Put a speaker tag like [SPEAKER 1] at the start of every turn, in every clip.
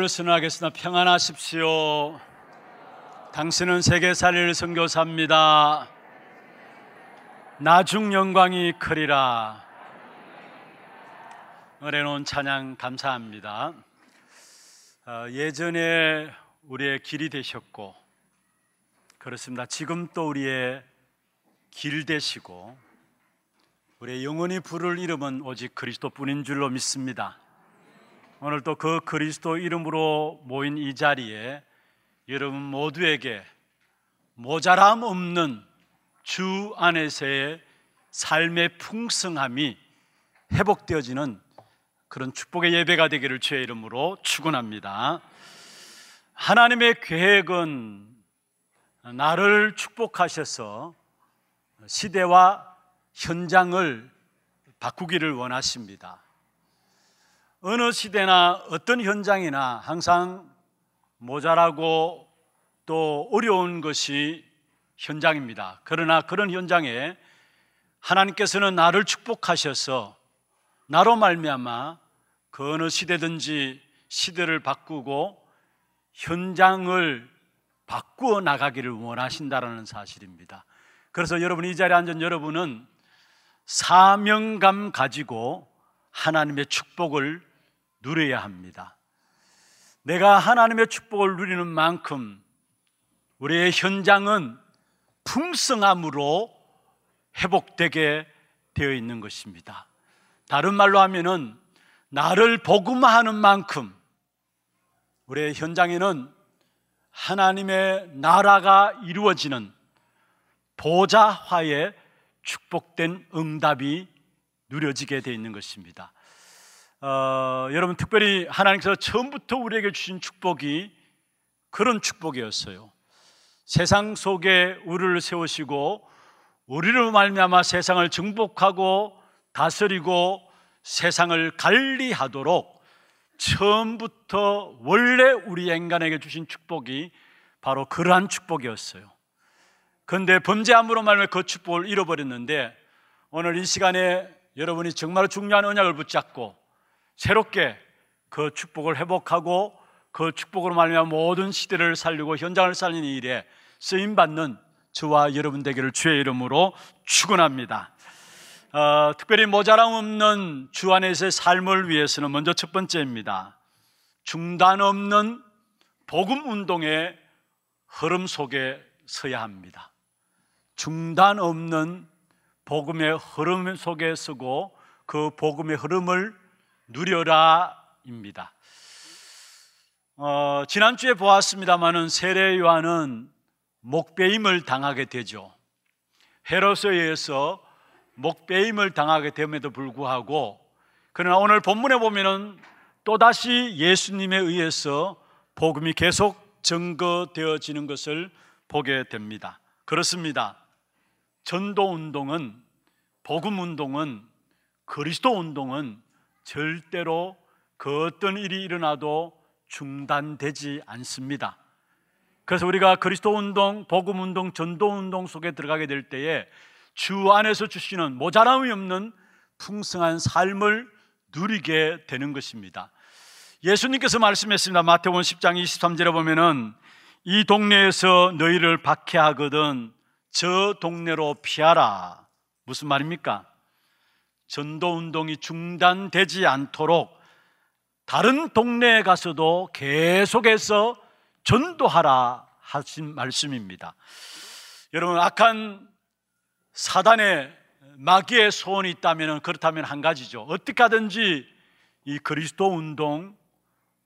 [SPEAKER 1] 축복을 선하겠습니다. 평안하십시오. 당신은 세계 살릴 선교사입니다. 나중 영광이 크리라. 은혜로운 찬양 감사합니다. 어, 예전에 우리의 길이 되셨고 그렇습니다. 지금 또 우리의 길 되시고 우리의 영원히 부를 이름은 오직 그리스도뿐인 줄로 믿습니다. 오늘 또 그 그리스도 이름으로 모인 이 자리에 여러분 모두에게 모자람 없는 주 안에서의 삶의 풍성함이 회복되어지는 그런 축복의 예배가 되기를 주의 이름으로 축원합니다. 하나님의 계획은 나를 축복하셔서 시대와 현장을 바꾸기를 원하십니다. 어느 시대나 어떤 현장이나 항상 모자라고 또 어려운 것이 현장입니다. 그러나 그런 현장에 하나님께서는 나를 축복하셔서 나로 말미암아 그 어느 시대든지 시대를 바꾸고 현장을 바꾸어 나가기를 원하신다라는 사실입니다. 그래서 여러분 이 자리에 앉은 여러분은 사명감 가지고 하나님의 축복을 누려야 합니다. 내가 하나님의 축복을 누리는 만큼 우리의 현장은 풍성함으로 회복되게 되어 있는 것입니다. 다른 말로 하면은 나를 복음화하는 만큼 우리의 현장에는 하나님의 나라가 이루어지는 보좌화의 축복된 응답이 누려지게 되어 있는 것입니다. 어, 여러분 특별히 하나님께서 처음부터 우리에게 주신 축복이 그런 축복이었어요. 세상 속에 우리를 세우시고 우리를 말미암아 세상을 정복하고 다스리고 세상을 관리하도록 처음부터 원래 우리 인간에게 주신 축복이 바로 그러한 축복이었어요. 그런데 범죄함으로 말하면 그 축복을 잃어버렸는데 오늘 이 시간에 여러분이 정말 중요한 언약을 붙잡고 새롭게 그 축복을 회복하고 그 축복으로 말하면 모든 시대를 살리고 현장을 살리는 일에 쓰임 받는 저와 여러분 되기를 주의 이름으로 축원합니다. 어, 특별히 모자람 없는 주 안에서의 삶을 위해서는 먼저 첫 번째입니다. 중단 없는 복음 운동의 흐름 속에 서야 합니다. 중단 없는 복음의 흐름 속에 서고 그 복음의 흐름을 누려라입니다. 어, 지난주에 보았습니다마는 세례 요한은 목배임을 당하게 되죠. 헤로스에 의해서 목배임을 당하게 됨에도 불구하고 그러나 오늘 본문에 보면은 또다시 예수님에 의해서 복음이 계속 증거되어지는 것을 보게 됩니다. 그렇습니다. 전도 운동은 복음 운동은 그리스도 운동은 절대로 그 어떤 일이 일어나도 중단되지 않습니다. 그래서 우리가 그리스도 운동, 복음 운동, 전도 운동 속에 들어가게 될 때에 주 안에서 주시는 모자람이 없는 풍성한 삶을 누리게 되는 것입니다. 예수님께서 말씀했습니다. 마태복음 10장 23절에 보면은 이 동네에서 너희를 박해하거든 저 동네로 피하라. 무슨 말입니까? 전도 운동이 중단되지 않도록 다른 동네에 가서도 계속해서 전도하라 하신 말씀입니다. 여러분 악한 사단의 마귀의 소원이 있다면 그렇다면 한 가지죠. 어떻게 하든지 이 그리스도 운동,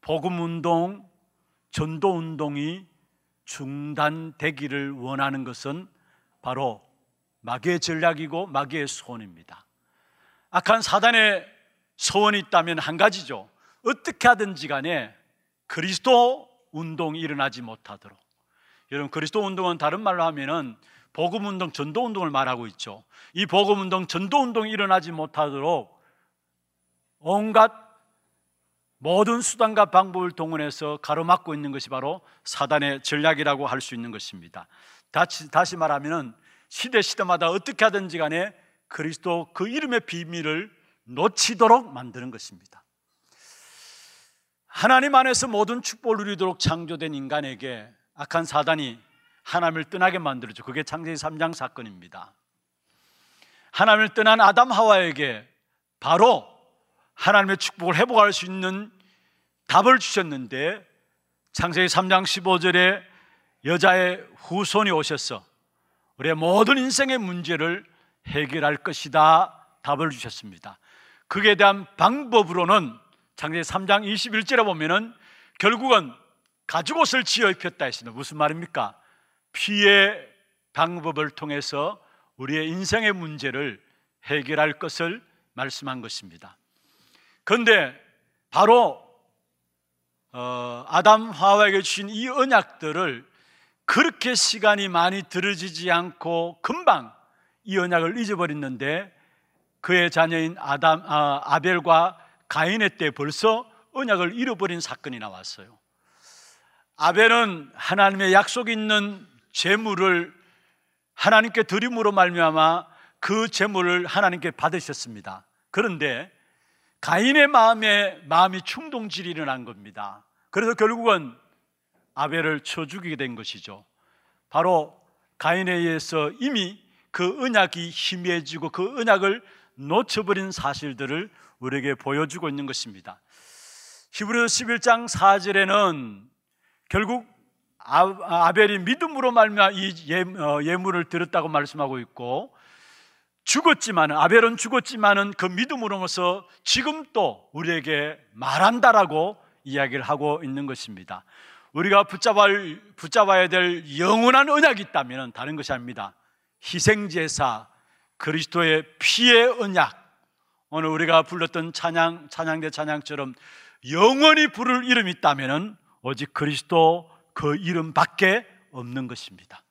[SPEAKER 1] 복음 운동, 전도 운동이 중단되기를 원하는 것은 바로 마귀의 전략이고 마귀의 소원입니다. 악한 사단의 소원이 있다면 한 가지죠. 어떻게 하든지 간에 그리스도 운동이 일어나지 못하도록. 여러분 그리스도 운동은 다른 말로 하면은 복음 운동, 전도 운동을 말하고 있죠. 이 복음 운동, 전도 운동이 일어나지 못하도록 온갖 모든 수단과 방법을 동원해서 가로막고 있는 것이 바로 사단의 전략이라고 할 수 있는 것입니다. 다시, 다시 말하면 시대 시대마다 어떻게 하든지 간에 그리스도 그 이름의 비밀을 놓치도록 만드는 것입니다. 하나님 안에서 모든 축복을 누리도록 창조된 인간에게 악한 사단이 하나님을 떠나게 만들었죠. 그게 창세기 3장 사건입니다. 하나님을 떠난 아담 하와에게 바로 하나님의 축복을 회복할 수 있는 답을 주셨는데 창세기 3장 15절에 여자의 후손이 오셔서 우리의 모든 인생의 문제를 해결할 것이다 답을 주셨습니다. 그에 대한 방법으로는 창세기 3장 21절에 보면은 결국은 가죽옷을 지어 입혔다 했습니다. 무슨 말입니까? 피의 방법을 통해서 우리의 인생의 문제를 해결할 것을 말씀한 것입니다. 그런데 바로 어, 아담 하와에게 주신 이 언약들을 그렇게 시간이 많이 들어지지 않고 금방 이 언약을 잊어버렸는데 그의 자녀인 아담 아, 아벨과 가인의 때 벌써 언약을 잃어버린 사건이 나왔어요. 아벨은 하나님의 약속 있는 재물을 하나님께 드림으로 말미암아 그 제물을 하나님께 받으셨습니다. 그런데 가인의 마음에 마음이 충동질이 일어난 겁니다. 그래서 결국은 아벨을 쳐 죽이게 된 것이죠. 바로 가인에 의해서 이미 그 언약이 희미해지고 그 언약을 놓쳐버린 사실들을 우리에게 보여주고 있는 것입니다. 히브리서 11장 4절에는 결국 아, 아벨이 믿음으로 말미암아 이 어, 예물을 드렸다고 말씀하고 있고 죽었지만 아벨은 죽었지만은 그 믿음으로서 지금 또 우리에게 말한다라고 이야기를 하고 있는 것입니다. 우리가 붙잡아, 붙잡아야 될 영원한 언약이 있다면 다른 것이 아닙니다. 희생제사, 그리스도의 피의 언약. 오늘 우리가 불렀던 찬양, 찬양대 찬양처럼 영원히 부를 이름이 있다면 오직 그리스도 그 이름밖에 없는 것입니다.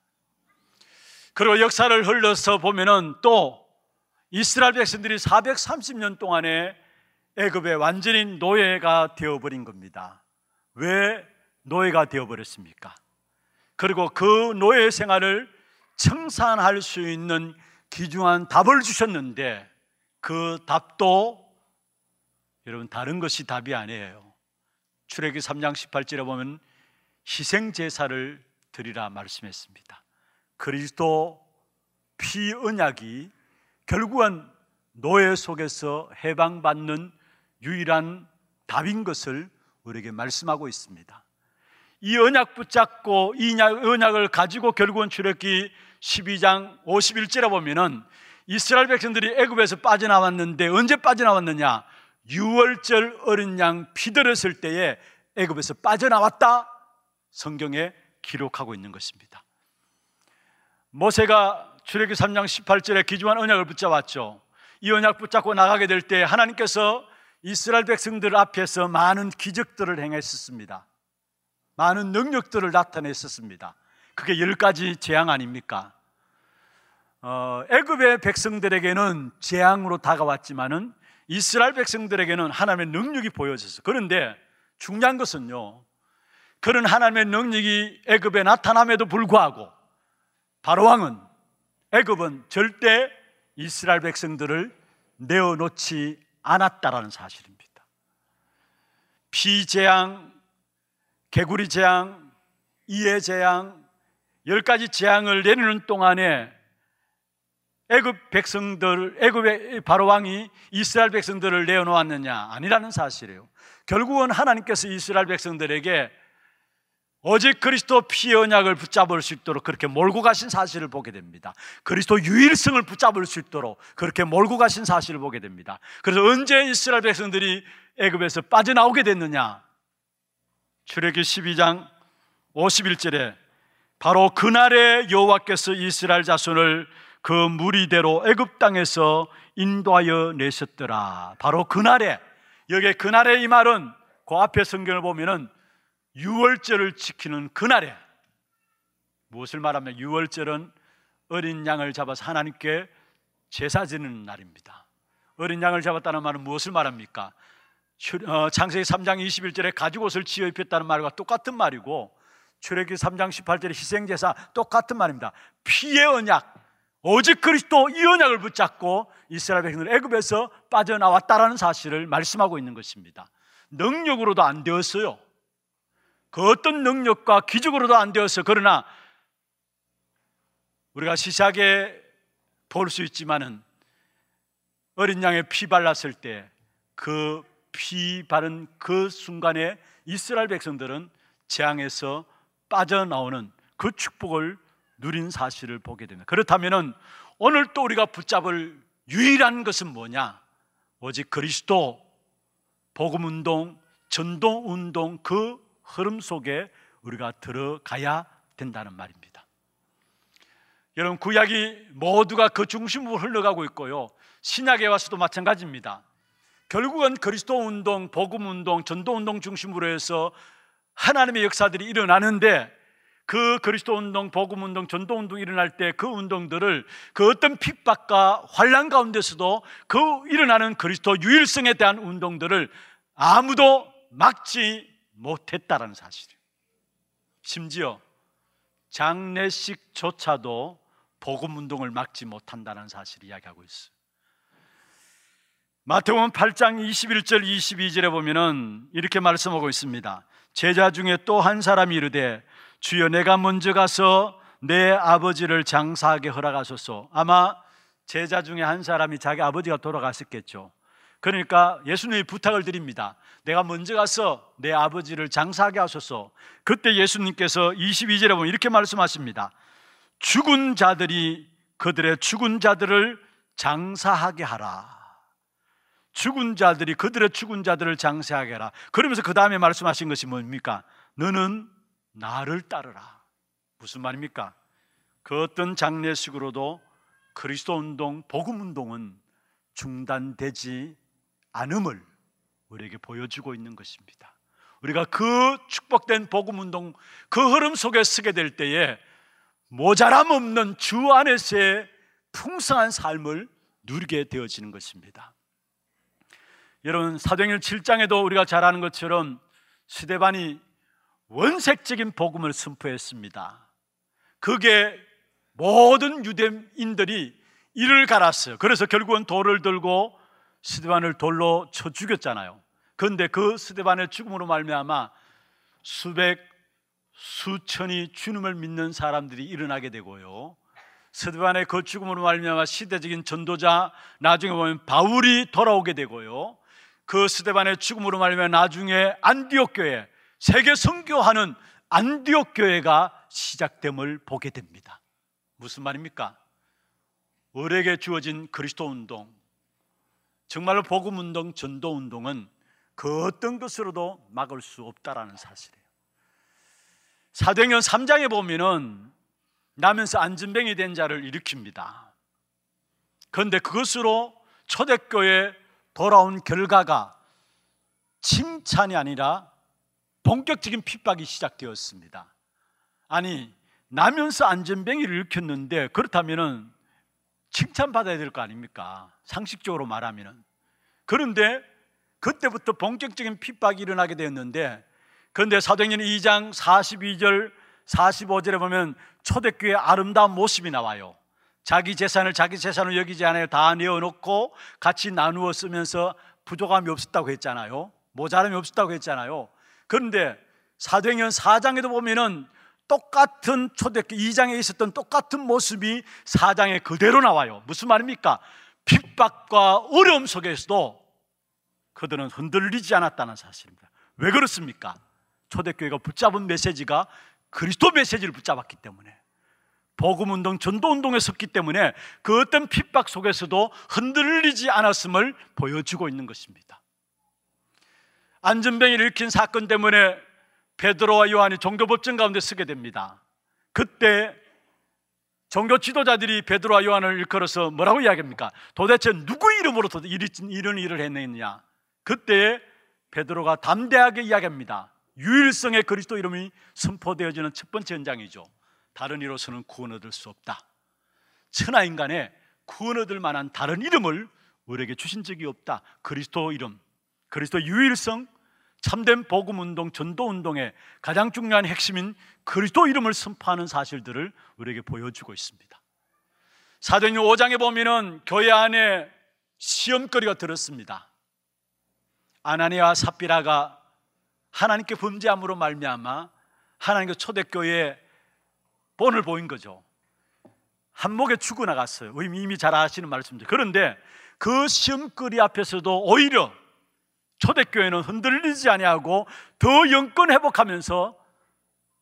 [SPEAKER 1] 그리고 역사를 흘러서 보면은 또 이스라엘 백성들이 430년 동안에 애굽의 완전히 노예가 되어버린 겁니다. 왜 노예가 되어버렸습니까? 그리고 그 노예 생활을 청산할 수 있는 귀중한 답을 주셨는데 그 답도 여러분 다른 것이 답이 아니에요. 출애기 3장 18절에 보면 희생 제사를 드리라 말씀했습니다. 그리스도 피 언약이 결국은 노예 속에서 해방받는 유일한 답인 것을 우리에게 말씀하고 있습니다. 이 언약 붙잡고 이 언약을 가지고 결국은 출애기 12장 51절에 보면은 이스라엘 백성들이 애굽에서 빠져나왔는데 언제 빠져나왔느냐? 6월절 어린 양 피들었을 때에 애굽에서 빠져나왔다. 성경에 기록하고 있는 것입니다. 모세가 출애기 3장 18절에 기중한 언약을 붙잡았죠. 이 언약 붙잡고 나가게 될 때 하나님께서 이스라엘 백성들 앞에서 많은 기적들을 행했었습니다. 많은 능력들을 나타냈었습니다. 그게 열 가지 재앙 아닙니까? 어, 애굽의 백성들에게는 재앙으로 다가왔지만은 이스라엘 백성들에게는 하나님의 능력이 보여졌어요. 그런데 중요한 것은요. 그런 하나님의 능력이 애굽에 나타남에도 불구하고 바로 왕은 애굽은 절대 이스라엘 백성들을 내어놓지 않았다라는 사실입니다. 피재앙, 개구리 재앙, 이해 재앙, 열 가지 재앙을 내리는 동안에 애굽 백성들, 애굽의 바로 왕이 이스라엘 백성들을 내어놓았느냐? 아니라는 사실이에요. 결국은 하나님께서 이스라엘 백성들에게 오직 그리스도 피의 언약을 붙잡을 수 있도록 그렇게 몰고 가신 사실을 보게 됩니다. 그리스도 유일성을 붙잡을 수 있도록 그렇게 몰고 가신 사실을 보게 됩니다. 그래서 언제 이스라엘 백성들이 애굽에서 빠져나오게 됐느냐? 출애기 12장 51절에 바로 그날에 여호와께서 이스라엘 자손을 그 무리대로 애굽 땅에서 인도하여 내셨더라. 바로 그날에 여기에 그날에 이 말은 그 앞에 성경을 보면은 유월절을 지키는 그날에 무엇을 말하면 유월절은 어린 양을 잡아서 하나님께 제사 지는 날입니다. 어린 양을 잡았다는 말은 무엇을 말합니까? 어, 창세기 3장 21절에 가죽옷을 지어 입혔다는 말과 똑같은 말이고 출애기 3장 18절에 희생 제사 똑같은 말입니다. 피의 언약 오직 그리스도 이 언약을 붙잡고 이스라엘 백성들 애굽에서 빠져나왔다라는 사실을 말씀하고 있는 것입니다. 능력으로도 안 되었어요. 그 어떤 능력과 기적으로도 안 되었어. 그러나 우리가 시작에 볼 수 있지만은 어린 양의 피 발랐을 때 그 피 바른 그 순간에 이스라엘 백성들은 재앙에서 빠져나오는 그 축복을 누린 사실을 보게 됩니다. 그렇다면은 오늘 또 우리가 붙잡을 유일한 것은 뭐냐? 오직 그리스도 복음 운동, 전도 운동 그 흐름 속에 우리가 들어가야 된다는 말입니다. 여러분 구약이 모두가 그 중심으로 흘러가고 있고요. 신약에 와서도 마찬가지입니다. 결국은 그리스도 운동, 복음 운동, 전도 운동 중심으로 해서 하나님의 역사들이 일어나는데 그 그리스도 운동, 복음 운동, 전도 운동 일어날 때 그 운동들을 그 어떤 핍박과 환란 가운데서도 그 일어나는 그리스도 유일성에 대한 운동들을 아무도 막지 못했다라는 사실이에요. 심지어 장례식조차도 복음 운동을 막지 못한다는 사실을 이야기하고 있어요. 마태복음 8장 21절 22절에 보면은 이렇게 말씀하고 있습니다. 제자 중에 또 한 사람이 이르되 주여 내가 먼저 가서 내 아버지를 장사하게 허락하소서. 아마 제자 중에 한 사람이 자기 아버지가 돌아갔었겠죠. 그러니까 예수님이 부탁을 드립니다. 내가 먼저 가서 내 아버지를 장사하게 하소서. 그때 예수님께서 22절에 보면 이렇게 말씀하십니다. 죽은 자들이 그들의 죽은 자들을 장사하게 하라. 죽은 자들이 그들의 죽은 자들을 장사하게 하라. 그러면서 그 다음에 말씀하신 것이 뭡니까? 너는 나를 따르라. 무슨 말입니까? 그 어떤 장례식으로도 그리스도 운동, 복음 운동은 중단되지 않음을 우리에게 보여주고 있는 것입니다. 우리가 그 축복된 복음 운동 그 흐름 속에 서게 될 때에 모자람 없는 주 안에서의 풍성한 삶을 누리게 되어지는 것입니다. 여러분 사도행전 7장에도 우리가 잘 아는 것처럼 시대반이 원색적인 복음을 선포했습니다. 그게 모든 유대인들이 이를 갈았어요. 그래서 결국은 돌을 들고 스데반을 돌로 쳐 죽였잖아요. 그런데 그 스데반의 죽음으로 말미암아 수백 수천이 주님을 믿는 사람들이 일어나게 되고요. 스데반의 그 죽음으로 말미암아 시대적인 전도자 나중에 보면 바울이 돌아오게 되고요. 그 스데반의 죽음으로 말미암아 나중에 안디옥 교회 세계 선교하는 안디옥 교회가 시작됨을 보게 됩니다. 무슨 말입니까? 을에게 주어진 그리스도 운동, 정말로 복음 운동, 전도 운동은 그 어떤 것으로도 막을 수 없다라는 사실이에요. 사도행전 3장에 보면은 나면서 안전뱅이 된 자를 일으킵니다. 그런데 그것으로 초대교회 돌아온 결과가 칭찬이 아니라 본격적인 핍박이 시작되었습니다. 아니 나면서 안전뱅이를 일으켰는데 그렇다면은 칭찬받아야 될 거 아닙니까? 상식적으로 말하면은 그런데 그때부터 본격적인 핍박이 일어나게 되었는데 그런데 사도행전 2장 42절 45절에 보면 초대교회 아름다운 모습이 나와요. 자기 재산을 자기 재산으로 여기지 않아요. 다 내어놓고 같이 나누어 쓰면서 부족함이 없었다고 했잖아요. 모자람이 없었다고 했잖아요. 그런데 사도행전 4장에도 보면은 똑같은 초대교회 2장에 있었던 똑같은 모습이 4장에 그대로 나와요. 무슨 말입니까? 핍박과 어려움 속에서도 그들은 흔들리지 않았다는 사실입니다. 왜 그렇습니까? 초대교회가 붙잡은 메시지가 그리스도 메시지를 붙잡았기 때문에 복음 운동, 전도 운동에 섰기 때문에 그 어떤 핍박 속에서도 흔들리지 않았음을 보여주고 있는 것입니다. 안전뱅이를 일으킨 사건 때문에 베드로와 요한이 종교법정 가운데 서게 됩니다. 그때 종교 지도자들이 베드로와 요한을 일컬어서 뭐라고 이야기합니까? 도대체 누구 이름으로 이런 일을 했느냐? 그때 베드로가 담대하게 이야기합니다. 유일성의 그리스도 이름이 선포되어지는 첫 번째 현장이죠. 다른 이로서는 구원 얻을 수 없다. 천하 인간에 구원 얻을 만한 다른 이름을 우리에게 주신 적이 없다. 그리스도 이름, 그리스도 유일성, 참된 복음 운동, 전도 운동의 가장 중요한 핵심인 그리스도 이름을 선포하는 사실들을 우리에게 보여주고 있습니다. 사도행 5장에 보면은 교회 안에 시험거리가 들었습니다. 아나니와 삽비라가 하나님께 범죄함으로 말미암아 하나님께 초대교회에 본을 보인 거죠. 한목에 죽어 나갔어요. 이미 잘 아시는 말씀이죠. 그런데 그 시험거리 앞에서도 오히려 초대교회는 흔들리지 아니하고 더 영권 회복하면서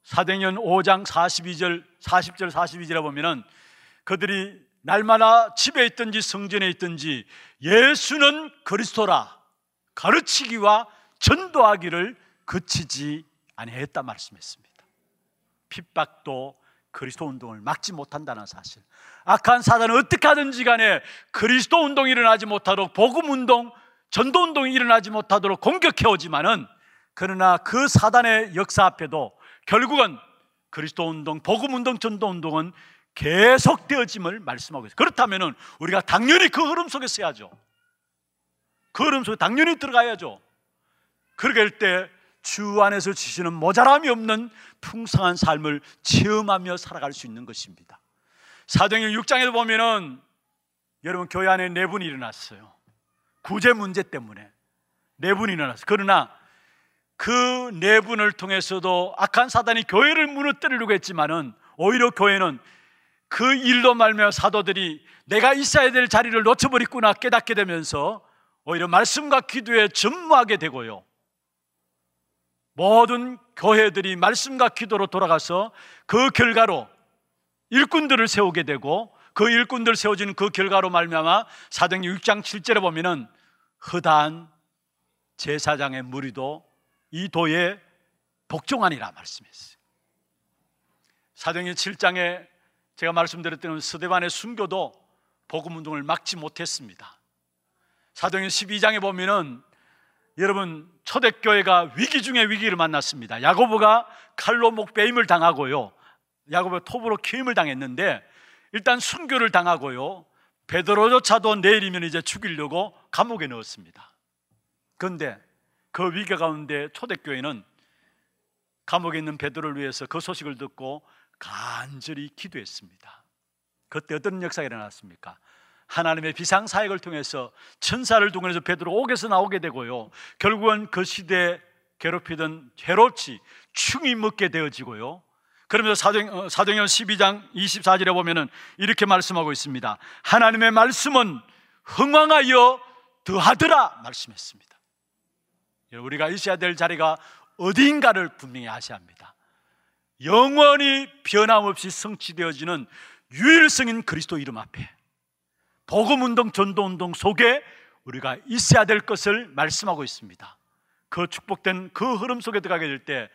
[SPEAKER 1] 사도행전 5장 42절 40절 42절에 보면은 그들이 날마다 집에 있든지 성전에 있든지 예수는 그리스도라 가르치기와 전도하기를 그치지 아니했다 말씀했습니다. 핍박도 그리스도 운동을 막지 못한다는 사실. 악한 사단은 어떻게 하든지 간에 그리스도 운동이 일어나지 못하도록 복음 운동, 전도 운동이 일어나지 못하도록 공격해 오지만은 그러나 그 사단의 역사 앞에도 결국은 그리스도 운동, 복음 운동, 전도 운동은 계속되어짐을 말씀하고 있어요. 그렇다면은 우리가 당연히 그 흐름 속에 서야죠. 그 흐름 속에 당연히 들어가야죠. 그렇게 할 때 주 안에서 주시는 모자람이 없는 풍성한 삶을 체험하며 살아갈 수 있는 것입니다. 사도행전 6장에도 보면은 여러분 교회 안에 내분이 일어났어요. 구제 문제 때문에 내분이 일어났어요. 그러나 그 내분을 통해서도 악한 사단이 교회를 무너뜨리려고 했지만은 오히려 교회는 그 일로 말며 사도들이 내가 있어야 될 자리를 놓쳐버렸구나 깨닫게 되면서 오히려 말씀과 기도에 전무하게 되고요. 모든 교회들이 말씀과 기도로 돌아가서 그 결과로 일꾼들을 세우게 되고 그 일꾼들 세워지는 그 결과로 말미암아 사도행전 6장 7절에 보면은 허다한 제사장의 무리도 이 도에 복종하니라 말씀했어요. 사도행전 7장에 제가 말씀드렸던 스데반의 순교도 복음 운동을 막지 못했습니다. 사도행전 12장에 보면은 여러분 초대교회가 위기 중에 위기를 만났습니다. 야고보가 칼로 목베임을 당하고요. 야고보가 톱으로 키임을 당했는데 일단 순교를 당하고요. 베드로조차도 내일이면 이제 죽이려고 감옥에 넣었습니다. 그런데 그 위기 가운데 초대교회는 감옥에 있는 베드로를 위해서 그 소식을 듣고 간절히 기도했습니다. 그때 어떤 역사가 일어났습니까? 하나님의 비상 사역을 통해서 천사를 동원해서 베드로 옥에서 나오게 되고요. 결국은 그 시대에 괴롭히던 헤롯이 충이 먹게 되어지고요. 그러면서 사도행, 어, 사도행전 12장 24절에 보면은 이렇게 말씀하고 있습니다. 하나님의 말씀은 흥왕하여 더하더라 말씀했습니다. 우리가 있어야 될 자리가 어디인가를 분명히 아셔야 합니다. 영원히 변함없이 성취되어지는 유일성인 그리스도 이름 앞에 복음 운동, 전도 운동 속에 우리가 있어야 될 것을 말씀하고 있습니다. 그 축복된 그 흐름 속에 들어가게 될 때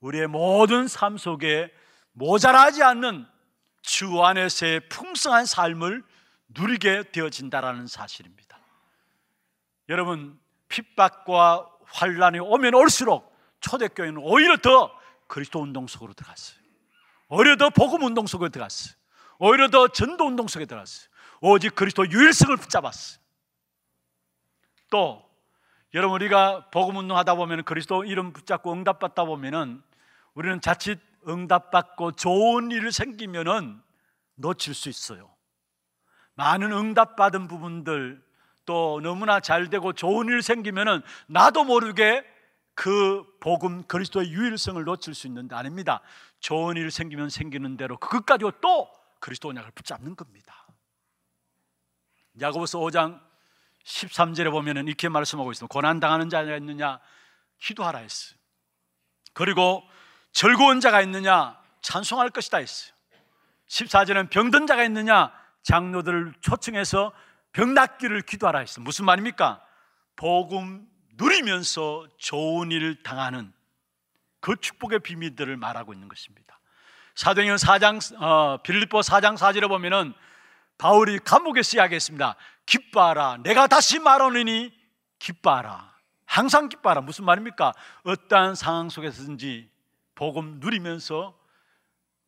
[SPEAKER 1] 우리의 모든 삶 속에 모자라지 않는 주 안에서의 풍성한 삶을 누리게 되어진다라는 사실입니다. 여러분 핍박과 환란이 오면 올수록 초대교회는 오히려 더 그리스도 운동 속으로 들어갔어요. 오히려 더 복음 운동 속에 들어갔어요. 오히려 더 전도 운동 속에 들어갔어요. 오직 그리스도 유일성을 붙잡았어요. 또 여러분 우리가 복음 운동하다 보면 그리스도 이름 붙잡고 응답받다 보면은 우리는 자칫 응답받고 좋은 일 생기면은 놓칠 수 있어요. 많은 응답받은 부분들 또 너무나 잘 되고 좋은 일 생기면은 나도 모르게 그 복음 그리스도의 유일성을 놓칠 수 있는데 아닙니다. 좋은 일 생기면 생기는 대로 그것 가지고 또 그리스도 언약을 붙잡는 겁니다. 야고보서 5장 13절에 보면은 이렇게 말씀하고 있습니다. 고난 당하는 자가 있느냐 기도하라 했어요. 그리고 즐거운 자가 있느냐 찬송할 것이다 했어요. 14절은 병든 자가 있느냐 장로들을 초청해서 병 낫기를 기도하라 했어요. 무슨 말입니까? 복음 누리면서 좋은 일을 당하는 그 축복의 비밀들을 말하고 있는 것입니다. 사도행전 4장 어, 빌립보 4장 4절에 보면은 바울이 감옥에 쓰야겠습니다. 기뻐하라. 내가 다시 말하느니 기뻐하라. 항상 기뻐하라. 무슨 말입니까? 어떠한 상황 속에서든지 복음 누리면서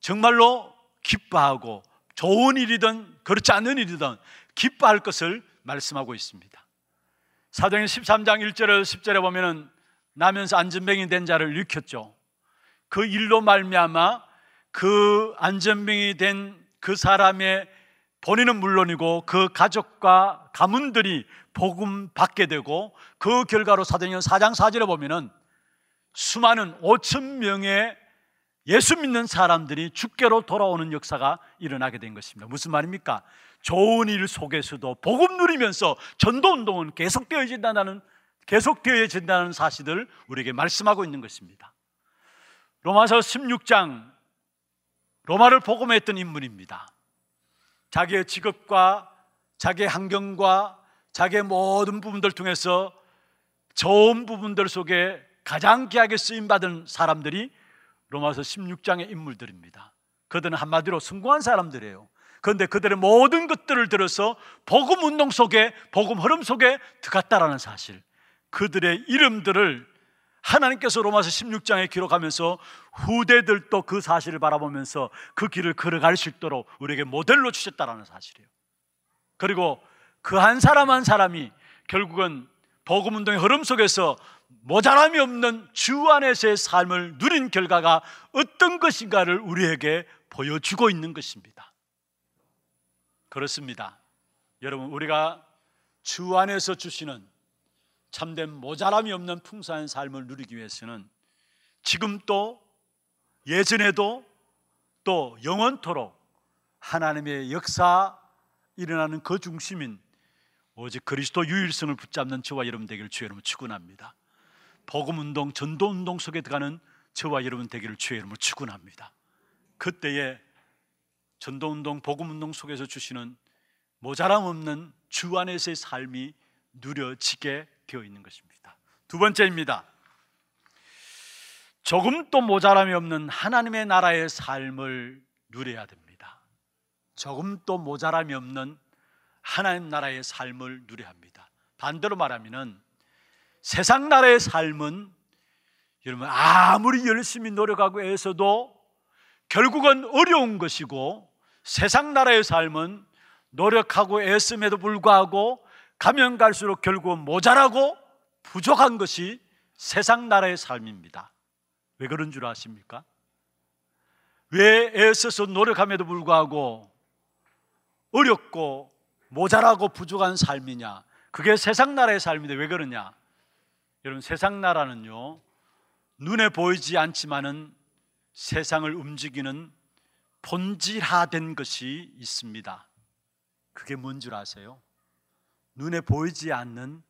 [SPEAKER 1] 정말로 기뻐하고 좋은 일이든 그렇지 않은 일이든 기뻐할 것을 말씀하고 있습니다. 사도행 13장 1절에서 10절에 보면은 나면서 안전병이 된 자를 일으켰죠. 그 일로 말미암아 그 안전병이 된 그 사람의 본인은 물론이고 그 가족과 가문들이 복음 받게 되고 그 결과로 사도행전 4장 4절에 보면은 수많은 5천 명의 예수 믿는 사람들이 죽게로 돌아오는 역사가 일어나게 된 것입니다. 무슨 말입니까? 좋은 일 속에서도 복음 누리면서 전도 운동은 계속되어진다는 계속되어진다는 사실을 우리에게 말씀하고 있는 것입니다. 로마서 16장 로마를 복음했던 인물입니다. 자기의 직업과 자기의 환경과 자기의 모든 부분들 통해서 좋은 부분들 속에 가장 귀하게 쓰임 받은 사람들이 로마서 16장의 인물들입니다. 그들은 한마디로 성공한 사람들이에요. 그런데 그들의 모든 것들을 들어서 복음 운동 속에 복음 흐름 속에 들어갔다라는 사실. 그들의 이름들을 하나님께서 로마서 16장에 기록하면서 후대들도 그 사실을 바라보면서 그 길을 걸어갈 수 있도록 우리에게 모델로 주셨다라는 사실이에요. 그리고 그 한 사람 한 사람이 결국은 복음 운동의 흐름 속에서 모자람이 없는 주 안에서의 삶을 누린 결과가 어떤 것인가를 우리에게 보여주고 있는 것입니다. 그렇습니다. 여러분, 우리가 주 안에서 주시는 참된 모자람이 없는 풍성한 삶을 누리기 위해서는 지금 또 예전에도 또 영원토록 하나님의 역사 일어나는 그 중심인 오직 그리스도 유일성을 붙잡는 저와 여러분 되기를 주의 이름으로 축원합니다. 복음 운동, 전도 운동 속에 들어가는 저와 여러분 되기를 주의 이름으로 축원합니다. 그때에 전도 운동, 복음 운동 속에서 주시는 모자람 없는 주 안에서의 삶이 누려지게 되어 있는 것입니다. 두 번째입니다. 조금도 모자람이 없는 하나님의 나라의 삶을 누려야 됩니다. 조금도 모자람이 없는 하나님 나라의 삶을 누려야 합니다. 반대로 말하면은 세상 나라의 삶은 여러분 아무리 열심히 노력하고 애써도 결국은 어려운 것이고 세상 나라의 삶은 노력하고 애씀에도 불구하고 가면 갈수록 결국은 모자라고 부족한 것이 세상 나라의 삶입니다. 왜 그런 줄 아십니까? 왜 애써서 노력함에도 불구하고 어렵고 모자라고 부족한 삶이냐? 그게 세상 나라의 삶인데 왜 그러냐? 여러분 세상 나라는요 눈에 보이지 않지만은 세상을 움직이는 본질화된 것이 있습니다. 그게 뭔 줄 아세요? 눈에 보이지 않는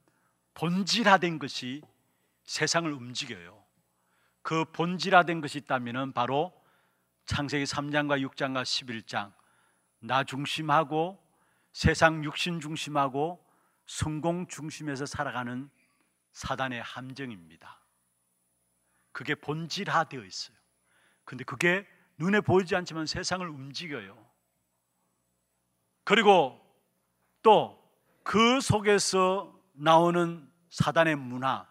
[SPEAKER 1] 본질화된 것이 세상을 움직여요. 그 본질화된 것이 있다면 바로 창세기 3장과 6장과 11장 나 중심하고 세상 육신 중심하고 성공 중심에서 살아가는 사단의 함정입니다. 그게 본질화되어 있어요. 근데 그게 눈에 보이지 않지만 세상을 움직여요. 그리고 또 그 속에서 나오는 사단의 문화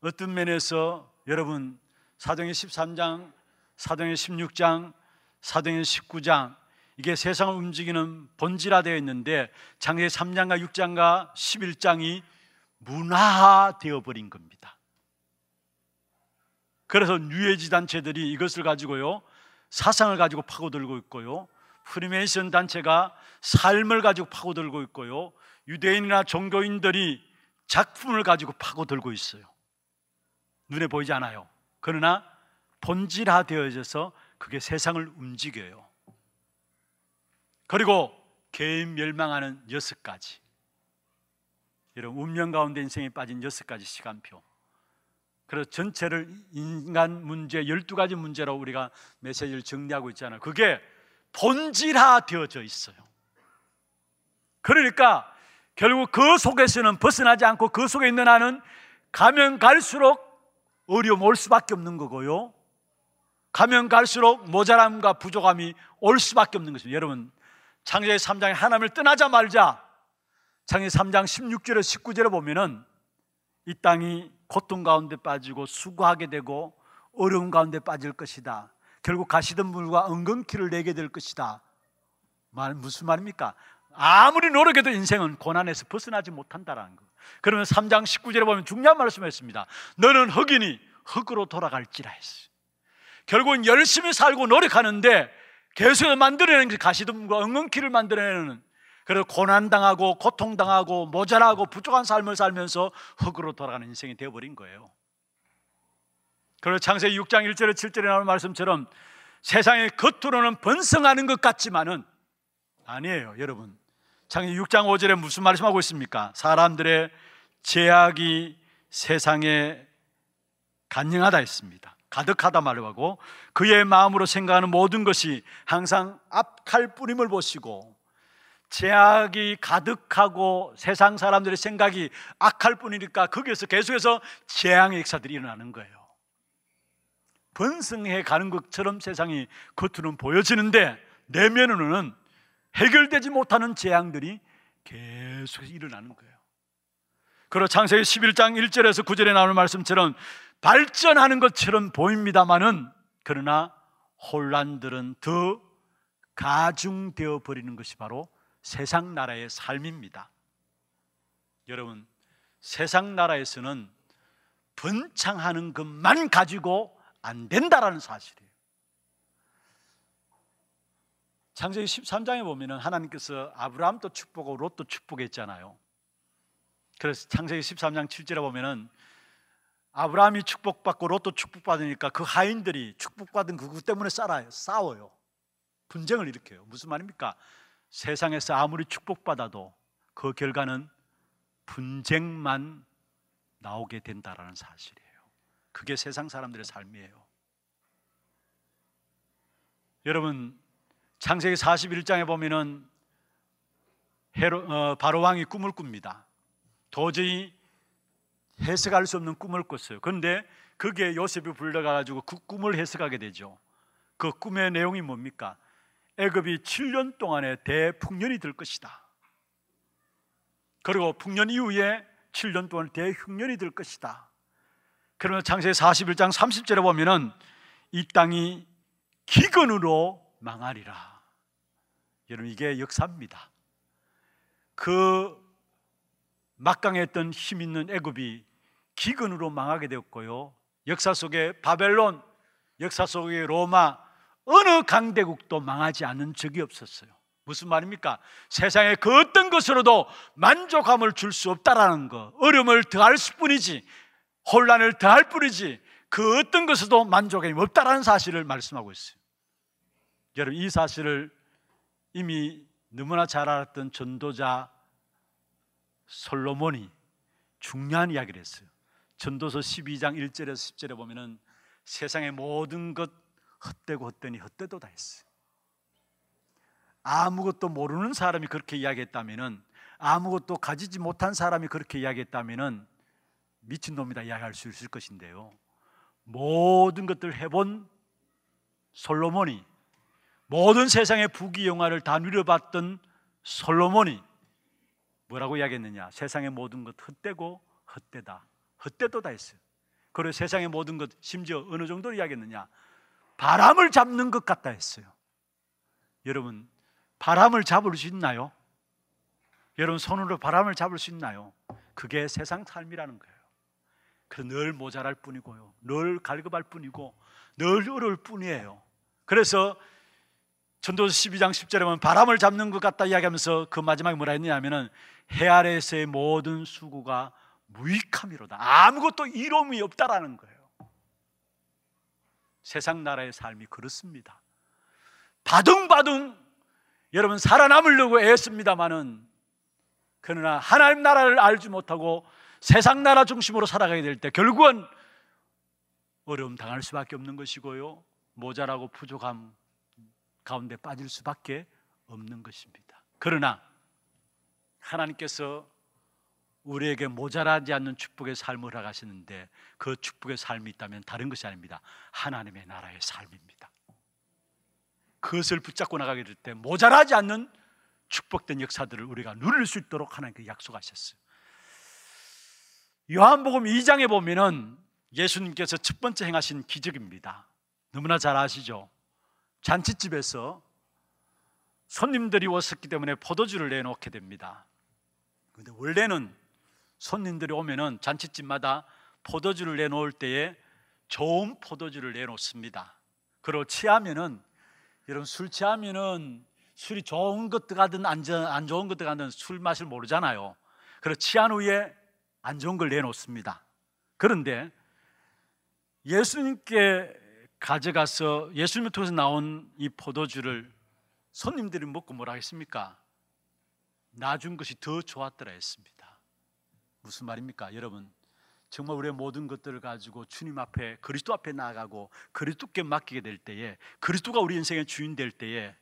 [SPEAKER 1] 어떤 면에서 여러분 사도행 13장, 사도행 16장, 사도행 19장 이게 세상을 움직이는 본질화 되어 있는데 장세 3장과 6장과 11장이 문화화 되어 버린 겁니다. 그래서 뉴에이지 단체들이 이것을 가지고요 사상을 가지고 파고들고 있고요 프리메이슨 단체가 삶을 가지고 파고들고 있고요 유대인이나 종교인들이 작품을 가지고 파고들고 있어요. 눈에 보이지 않아요. 그러나 본질화 되어져서 그게 세상을 움직여요. 그리고 개인 멸망하는 여섯 가지. 여러분 운명 가운데 인생에 빠진 여섯 가지 시간표. 그래서 전체를 인간 문제 12가지 문제로 우리가 메시지를 정리하고 있잖아요. 그게 본질화 되어져 있어요. 그러니까 결국 그 속에서는 벗어나지 않고 그 속에 있는 나는 가면 갈수록 어려움 올 수밖에 없는 거고요. 가면 갈수록 모자람과 부족함이 올 수밖에 없는 것입니다. 여러분, 창세기 3장에 하나님을 떠나자 말자. 창세기 3장 16절에 19절에 보면은 이 땅이 고통 가운데 빠지고 수고하게 되고 어려운 가운데 빠질 것이다. 결국 가시던 물과 은근키를 내게 될 것이다. 말 무슨 말입니까? 아무리 노력해도 인생은 고난에서 벗어나지 못한다라는 거. 그러면 3장 19절에 보면 중요한 말씀했습니다. 너는 흑이니 흑으로 돌아갈지라 했어요. 결국은 열심히 살고 노력하는데 계속 만들어내는 게 가시덤과 은근키를 만들어내는 그래서 고난당하고 고통당하고 모자라고 부족한 삶을 살면서 흙으로 돌아가는 인생이 되어버린 거예요. 그리고 창세기 6장 1절에 7절에 나오는 말씀처럼 세상의 겉으로는 번성하는 것 같지만은 아니에요, 여러분. 창세기 6장 5절에 무슨 말씀하고 있습니까? 사람들의 제약이 세상에 간영하다 했습니다. 가득하다 말하고 그의 마음으로 생각하는 모든 것이 항상 앞칼 뿌림을 보시고 제약이 가득하고 세상 사람들의 생각이 악할 뿐이니까 거기에서 계속해서 재앙의 역사들이 일어나는 거예요. 번성해 가는 것처럼 세상이 겉으로는 보여지는데 내면으로는 해결되지 못하는 재앙들이 계속 일어나는 거예요. 그리고 창세기 11장 1절에서 9절에 나오는 말씀처럼 발전하는 것처럼 보입니다만은 그러나 혼란들은 더 가중되어 버리는 것이 바로 세상 나라의 삶입니다. 여러분, 세상 나라에서는 번창하는 것만 가지고 안 된다라는 사실이에요. 창세기 13장에 보면은 하나님께서 아브라함도 축복하고 롯도 축복했잖아요. 그래서 창세기 13장 7절에 보면은 아브라함이 축복받고 롯도 축복받으니까 그 하인들이 축복받은 그것 때문에 싸워요. 싸워요. 분쟁을 일으켜요. 무슨 말입니까? 세상에서 아무리 축복받아도 그 결과는 분쟁만 나오게 된다라는 사실이에요. 그게 세상 사람들의 삶이에요. 여러분 창세기 41장에 보면은 헤로, 어, 바로 왕이 꿈을 꿉니다. 도저히 해석할 수 없는 꿈을 꿨어요. 그런데 그게 요셉이 불러가 가지고 그 꿈을 해석하게 되죠. 그 꿈의 내용이 뭡니까? 애굽이 7년 동안의 대풍년이 될 것이다. 그리고 풍년 이후에 7년 동안 대흉년이 될 것이다. 그러면 창세기 41장 30절에 보면은 이 땅이 기근으로 망하리라. 여러분 이게 역사입니다. 그 막강했던 힘 있는 애굽이 기근으로 망하게 되었고요. 역사 속에 바벨론, 역사 속에 로마 어느 강대국도 망하지 않은 적이 없었어요. 무슨 말입니까? 세상에 그 어떤 것으로도 만족함을 줄 수 없다라는 거. 어려움을 더할 뿐이지, 혼란을 더할 뿐이지, 그 어떤 것에도 만족함이 없다라는 사실을 말씀하고 있어요. 여러분, 이 사실을 이미 너무나 잘 알았던 전도자 솔로몬이 중요한 이야기를 했어요. 전도서 12장 1절에서 10절에 보면은 세상의 모든 것 헛되고 헛되니 헛되도 다 했어요. 아무것도 모르는 사람이 그렇게 이야기했다면은 아무것도 가지지 못한 사람이 그렇게 이야기했다면은 미친놈이다 이야기할 수 있을 것인데요. 모든 것들 해본 솔로몬이 모든 세상의 부귀영화를 다 누려봤던 솔로몬이 뭐라고 이야기했느냐? 세상의 모든 것 헛되고 헛되다. 헛되도다 했어요. 그리고 세상의 모든 것 심지어 어느 정도로 이야기했느냐? 바람을 잡는 것 같다 했어요. 여러분, 바람을 잡을 수 있나요? 여러분 손으로 바람을 잡을 수 있나요? 그게 세상 삶이라는 거예요. 그래서 늘 모자랄 뿐이고요. 늘 갈급할 뿐이고 늘 어려울 뿐이에요. 그래서 전도서 12장 10절에 보면 바람을 잡는 것 같다 이야기하면서 그 마지막에 뭐라 했느냐면은 해 아래에서의 모든 수고가 무익함이로다. 아무것도 이로움이 없다라는 거예요. 세상 나라의 삶이 그렇습니다. 바둥바둥 여러분 살아남으려고 애씁니다마는 그러나 하나님 나라를 알지 못하고 세상 나라 중심으로 살아가게 될 때 결국은 어려움 당할 수밖에 없는 것이고요. 모자라고 부족함 가운데 빠질 수밖에 없는 것입니다. 그러나 하나님께서 우리에게 모자라지 않는 축복의 삶을 하가시는데 그 축복의 삶이 있다면 다른 것이 아닙니다. 하나님의 나라의 삶입니다. 그것을 붙잡고 나가게 될 때 모자라지 않는 축복된 역사들을 우리가 누릴 수 있도록 하나님께 약속하셨어요. 요한복음 2장에 보면은 예수님께서 첫 번째 행하신 기적입니다. 너무나 잘 아시죠? 잔치집에서 손님들이 왔었기 때문에 포도주를 내놓게 됩니다. 근데 원래는 손님들이 오면은 잔치집마다 포도주를 내놓을 때에 좋은 포도주를 내놓습니다. 그리고 취하면은 여러분 술 취하면은 술이 좋은 것 들어가든 안, 안 좋은 것 들어가든 술 맛을 모르잖아요. 그래서 취한 후에 안 좋은 걸 내놓습니다. 그런데 예수님께 가져가서 예수님을 통해서 나온 이 포도주를 손님들이 먹고 뭐라 했습니까? 나준 것이 더 좋았더라 했습니다. 무슨 말입니까? 여러분, 정말 우리의 모든 것들을 가지고 주님 앞에 그리스도 앞에 나아가고 그리스도께 맡기게 될 때에 그리스도가 우리 인생의 주인 될 때에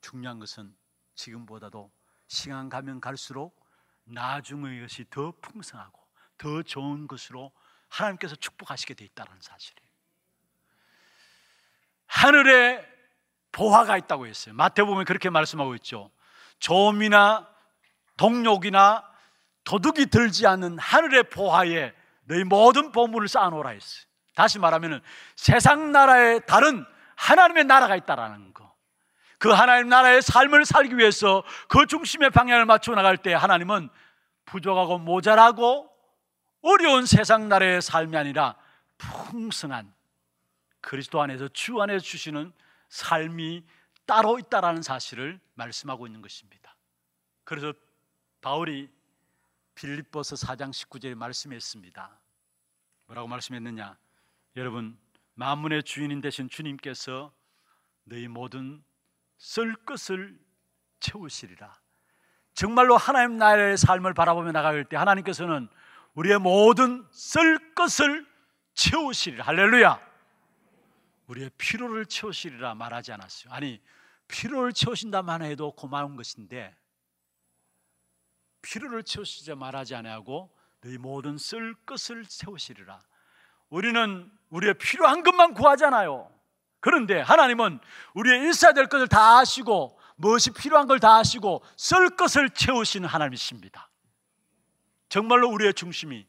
[SPEAKER 1] 중요한 것은 지금보다도 시간 가면 갈수록 나중의 것이 더 풍성하고 더 좋은 것으로 하나님께서 축복하시게 돼 있다는 사실이에요. 하늘에 보화가 있다고 했어요. 마태복음에 그렇게 말씀하고 있죠. 조음이나 동욕이나 도둑이 들지 않는 하늘의 보화에 너희 모든 보물을 쌓아놓으라 했어요. 다시 말하면 세상 나라에 다른 하나님의 나라가 있다라는 거. 그 하나님 나라의 삶을 살기 위해서 그 중심의 방향을 맞춰 나갈 때 하나님은 부족하고 모자라고 어려운 세상 나라의 삶이 아니라 풍성한 그리스도 안에서 주 안에서 주시는 삶이 따로 있다라는 사실을 말씀하고 있는 것입니다. 그래서 바울이 빌립보서 4장 19절에 말씀했습니다. 뭐라고 말씀했느냐? 여러분, 만문의 주인인 되신 주님께서 너희 모든 쓸 것을 채우시리라. 정말로 하나님 나라의 삶을 바라보며 나갈 때 하나님께서는 우리의 모든 쓸 것을 채우시리라. 할렐루야. 우리의 피로를 채우시리라 말하지 않았어요. 아니, 피로를 채우신다만 해도 고마운 것인데 피로를 채우시자 말하지 아니하고 너희 모든 쓸 것을 채우시리라. 우리는 우리의 필요한 것만 구하잖아요. 그런데 하나님은 우리의 있어야 될 것을 다 아시고 무엇이 필요한 걸 다 아시고 쓸 것을 채우시는 하나님이십니다. 정말로 우리의 중심이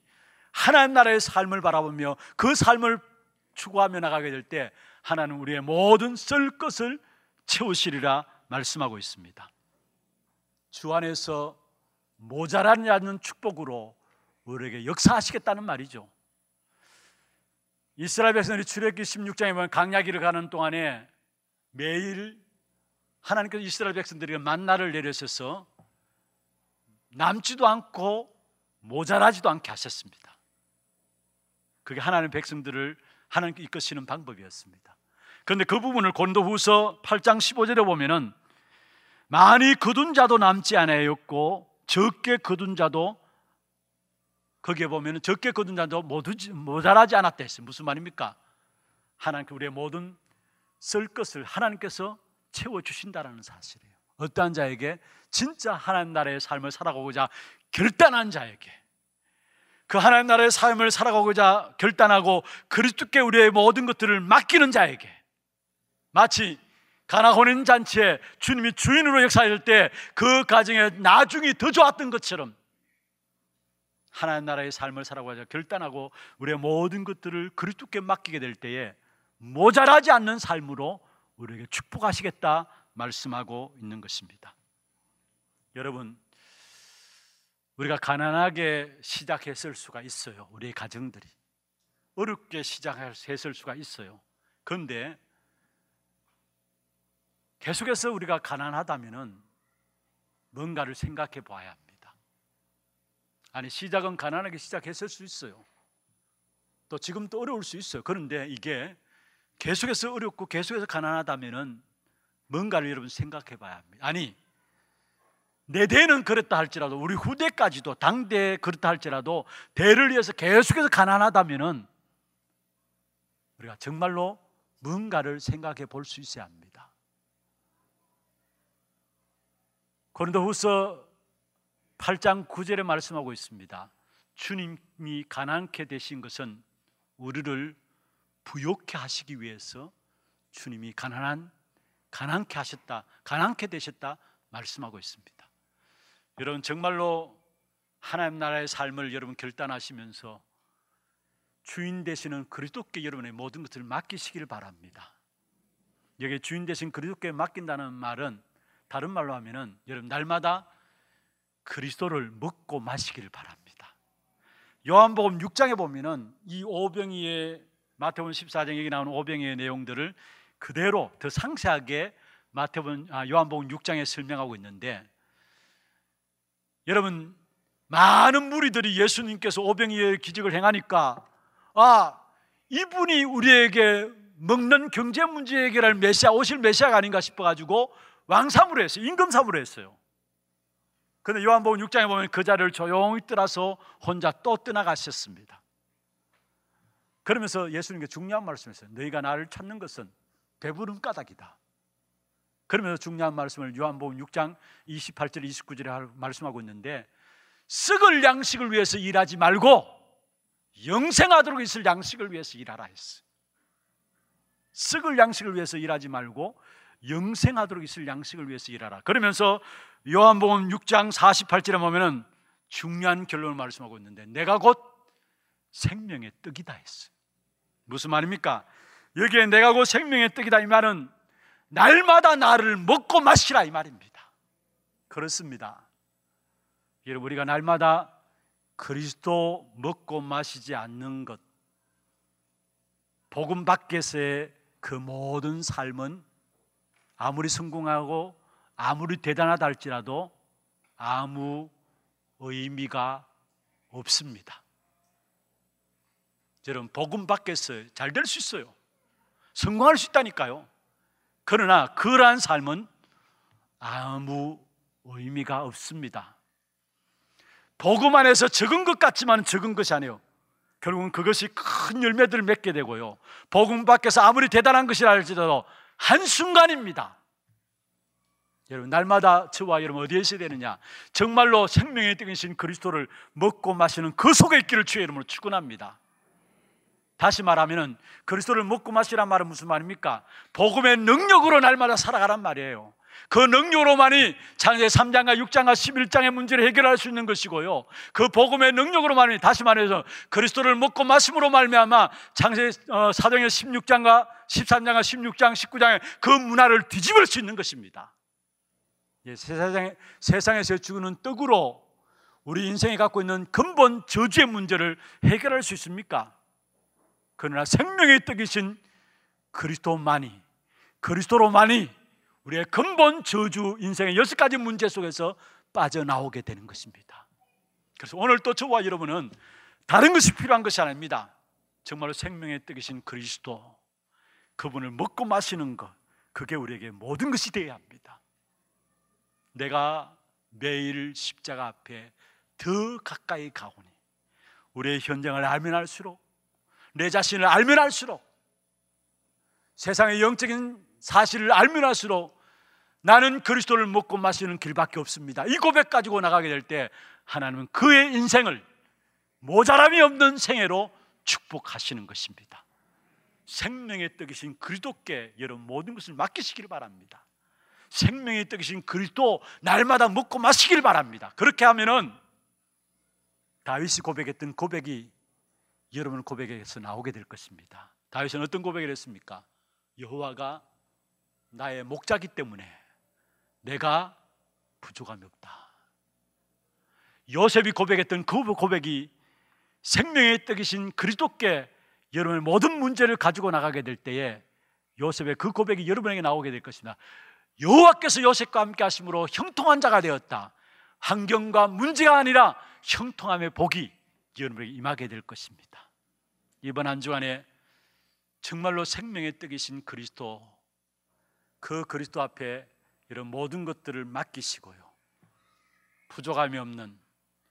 [SPEAKER 1] 하나님 나라의 삶을 바라보며 그 삶을 추구하며 나가게 될 때 하나님 우리의 모든 쓸 것을 채우시리라 말씀하고 있습니다. 주 안에서 모자라지 않는 축복으로 우리에게 역사하시겠다는 말이죠. 이스라엘 백성들이 출애굽기 16장에 보면 강야기를 가는 동안에 매일 하나님께서 이스라엘 백성들에게 만나를 내려셔서 남지도 않고 모자라지도 않게 하셨습니다. 그게 하나님 백성들을 하나님께 이끄시는 방법이었습니다. 그런데 그 부분을 곤도후서 8장 15절에 보면은 많이 거둔 자도 남지 않았고 적게 거둔 자도 거기에 보면은 적게 거둔 자도 모자라지 않았다 했어요. 무슨 말입니까? 하나님께 우리의 모든 쓸 것을 하나님께서 채워 주신다라는 사실이에요. 어떠한 자에게 진짜 하나님 나라의 삶을 살아가고자 결단한 자에게 그 하나님 나라의 삶을 살아가고자 결단하고 그리스도께 우리의 모든 것들을 맡기는 자에게 마치 가나 혼인 잔치에 주님이 주인으로 역사할 때 그 가정에 나중이 더 좋았던 것처럼 하나님 나라의 삶을 살아가자 결단하고 우리의 모든 것들을 그리스도께 맡기게 될 때에 모자라지 않는 삶으로 우리에게 축복하시겠다 말씀하고 있는 것입니다. 여러분 우리가 가난하게 시작했을 수가 있어요. 우리의 가정들이 어렵게 시작했을 수가 있어요. 그런데 계속해서 우리가 가난하다면은 뭔가를 생각해 봐야 합니다. 아니 시작은 가난하게 시작했을 수 있어요. 또 지금도 어려울 수 있어요. 그런데 이게 계속해서 어렵고 계속해서 가난하다면은 뭔가를 여러분 생각해 봐야 합니다. 아니 내 대는 그랬다 할지라도 우리 후대까지도 당대 그렇다 할지라도 대를 위해서 계속해서 가난하다면은 우리가 정말로 뭔가를 생각해 볼 수 있어야 합니다. 고린도후서 8장 9절에 말씀하고 있습니다. 주님이 가난케 되신 것은 우리를 부욕케 하시기 위해서 주님이 가난한 가난케 하셨다. 가난케 되셨다 말씀하고 있습니다. 여러분 정말로 하나님 나라의 삶을 여러분 결단하시면서 주인 되시는 그리스도께 여러분의 모든 것을 맡기시기를 바랍니다. 여기 주인 되신 그리스도께 맡긴다는 말은 다른 말로 하면은 여러분 날마다 그리스도를 먹고 마시기를 바랍니다. 요한복음 6장에 보면은 이 오병이의 마태복음 14장에 여기 나오는 오병이의 내용들을 그대로 더 상세하게 마태복음 아, 요한복음 6장에 설명하고 있는데 여러분 많은 무리들이 예수님께서 오병이의 기적을 행하니까 아 이분이 우리에게 먹는 경제 문제 해결할 메시아 오실 메시아가 아닌가 싶어 가지고 왕사무로 했어요. 임금사무로 했어요. 그런데 요한복음 6장에 보면 그 자리를 조용히 떠나서 혼자 또 떠나가셨습니다. 그러면서 예수님께 중요한 말씀했어요. 너희가 나를 찾는 것은 배부른 까닭이다. 그러면서 중요한 말씀을 요한복음 6장 28절 29절에 말씀하고 있는데 썩을 양식을 위해서 일하지 말고 영생하도록 있을 양식을 위해서 일하라 했어. 썩을 양식을 위해서 일하지 말고 영생하도록 있을 양식을 위해서 일하라. 그러면서 요한복음 6장 48절에 보면은 중요한 결론을 말씀하고 있는데 내가 곧 생명의 떡이다 했어. 무슨 말입니까? 여기에 내가 곧 생명의 떡이다 이 말은 날마다 나를 먹고 마시라 이 말입니다. 그렇습니다. 여러분 우리가 날마다 그리스도 먹고 마시지 않는 것 복음 밖에서의 그 모든 삶은 아무리 성공하고 아무리 대단하다 할지라도 아무 의미가 없습니다. 여러분 복음 밖에서 잘 될 수 있어요. 성공할 수 있다니까요. 그러나 그러한 삶은 아무 의미가 없습니다. 복음 안에서 적은 것 같지만 적은 것이 아니에요. 결국은 그것이 큰 열매들을 맺게 되고요. 복음 밖에서 아무리 대단한 것이라 할지라도 한순간입니다. 여러분 날마다 저와 여러분 어디에 있어야 되느냐? 정말로 생명의 떡이신 그리스도를 먹고 마시는 그 속에 있기를 주의 이름으로 축원합니다. 다시 말하면은 그리스도를 먹고 마시란 말은 무슨 말입니까? 복음의 능력으로 날마다 살아가란 말이에요. 그 능력으로만이 창세 3장과 6장과 11장의 문제를 해결할 수 있는 것이고요. 그 복음의 능력으로만이 다시 말해서 그리스도를 먹고 마심으로 말미암아 창세 어, 사도행전 16장과 13장과 16장, 19장의 그 문화를 뒤집을 수 있는 것입니다. 예, 세상에, 세상에서 주는 떡으로 우리 인생이 갖고 있는 근본 저주의 문제를 해결할 수 있습니까? 그러나 생명의 떡이신 그리스도만이 그리스도로만이 우리의 근본 저주 인생의 여섯 가지 문제 속에서 빠져나오게 되는 것입니다. 그래서 오늘 또 저와 여러분은 다른 것이 필요한 것이 아닙니다. 정말로 생명의 떡이신 그리스도 그분을 먹고 마시는 것 그게 우리에게 모든 것이 되어야 합니다. 내가 매일 십자가 앞에 더 가까이 가오니 우리의 현장을 알면 알수록 내 자신을 알면 알수록 세상의 영적인 사실을 알면 알수록 나는 그리스도를 먹고 마시는 길밖에 없습니다. 이 고백 가지고 나가게 될 때 하나님은 그의 인생을 모자람이 없는 생애로 축복하시는 것입니다. 생명의 떡이신 그리스도께 여러분 모든 것을 맡기시기를 바랍니다. 생명의 떡이신 그리스도 날마다 먹고 마시기를 바랍니다. 그렇게 하면은 다윗이 고백했던 고백이 여러분 고백에서 나오게 될 것입니다. 다윗은 어떤 고백을 했습니까? 여호와가 나의 목자기 때문에 내가 부족함이 없다. 요셉이 고백했던 그 고백이 생명의 떡이신 그리스도께 여러분의 모든 문제를 가지고 나가게 될 때에 요셉의 그 고백이 여러분에게 나오게 될 것입니다. 여호와께서 요셉과 함께 하심으로 형통한 자가 되었다. 환경과 문제가 아니라 형통함의 복이 여러분에게 임하게 될 것입니다. 이번 한 주간에 정말로 생명의 떡이신 그리스도 그 그리스도 앞에 이런 모든 것들을 맡기시고요. 부족함이 없는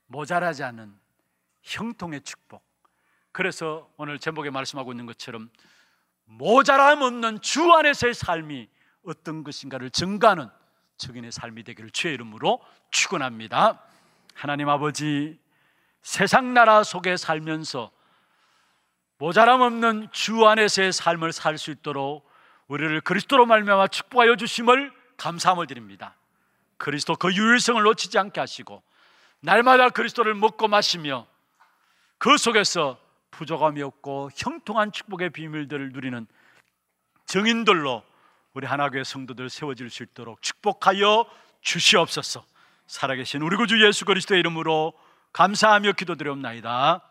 [SPEAKER 1] 모자라지 않은 형통의 축복. 그래서 오늘 제목에 말씀하고 있는 것처럼 모자람 없는 주 안에서의 삶이 어떤 것인가를 증가하는 증인의 삶이 되기를 주의 이름으로 축원합니다. 하나님 아버지 세상 나라 속에 살면서 모자람 없는 주 안에서의 삶을 살 수 있도록 우리를 그리스도로 말미암아 축복하여 주심을 감사함을 드립니다. 그리스도 그 유일성을 놓치지 않게 하시고 날마다 그리스도를 먹고 마시며 그 속에서 부족함이 없고 형통한 축복의 비밀들을 누리는 정인들로 우리 하나교회 성도들 세워질 수 있도록 축복하여 주시옵소서. 살아계신 우리 구주 예수 그리스도의 이름으로 감사하며 기도드리옵나이다.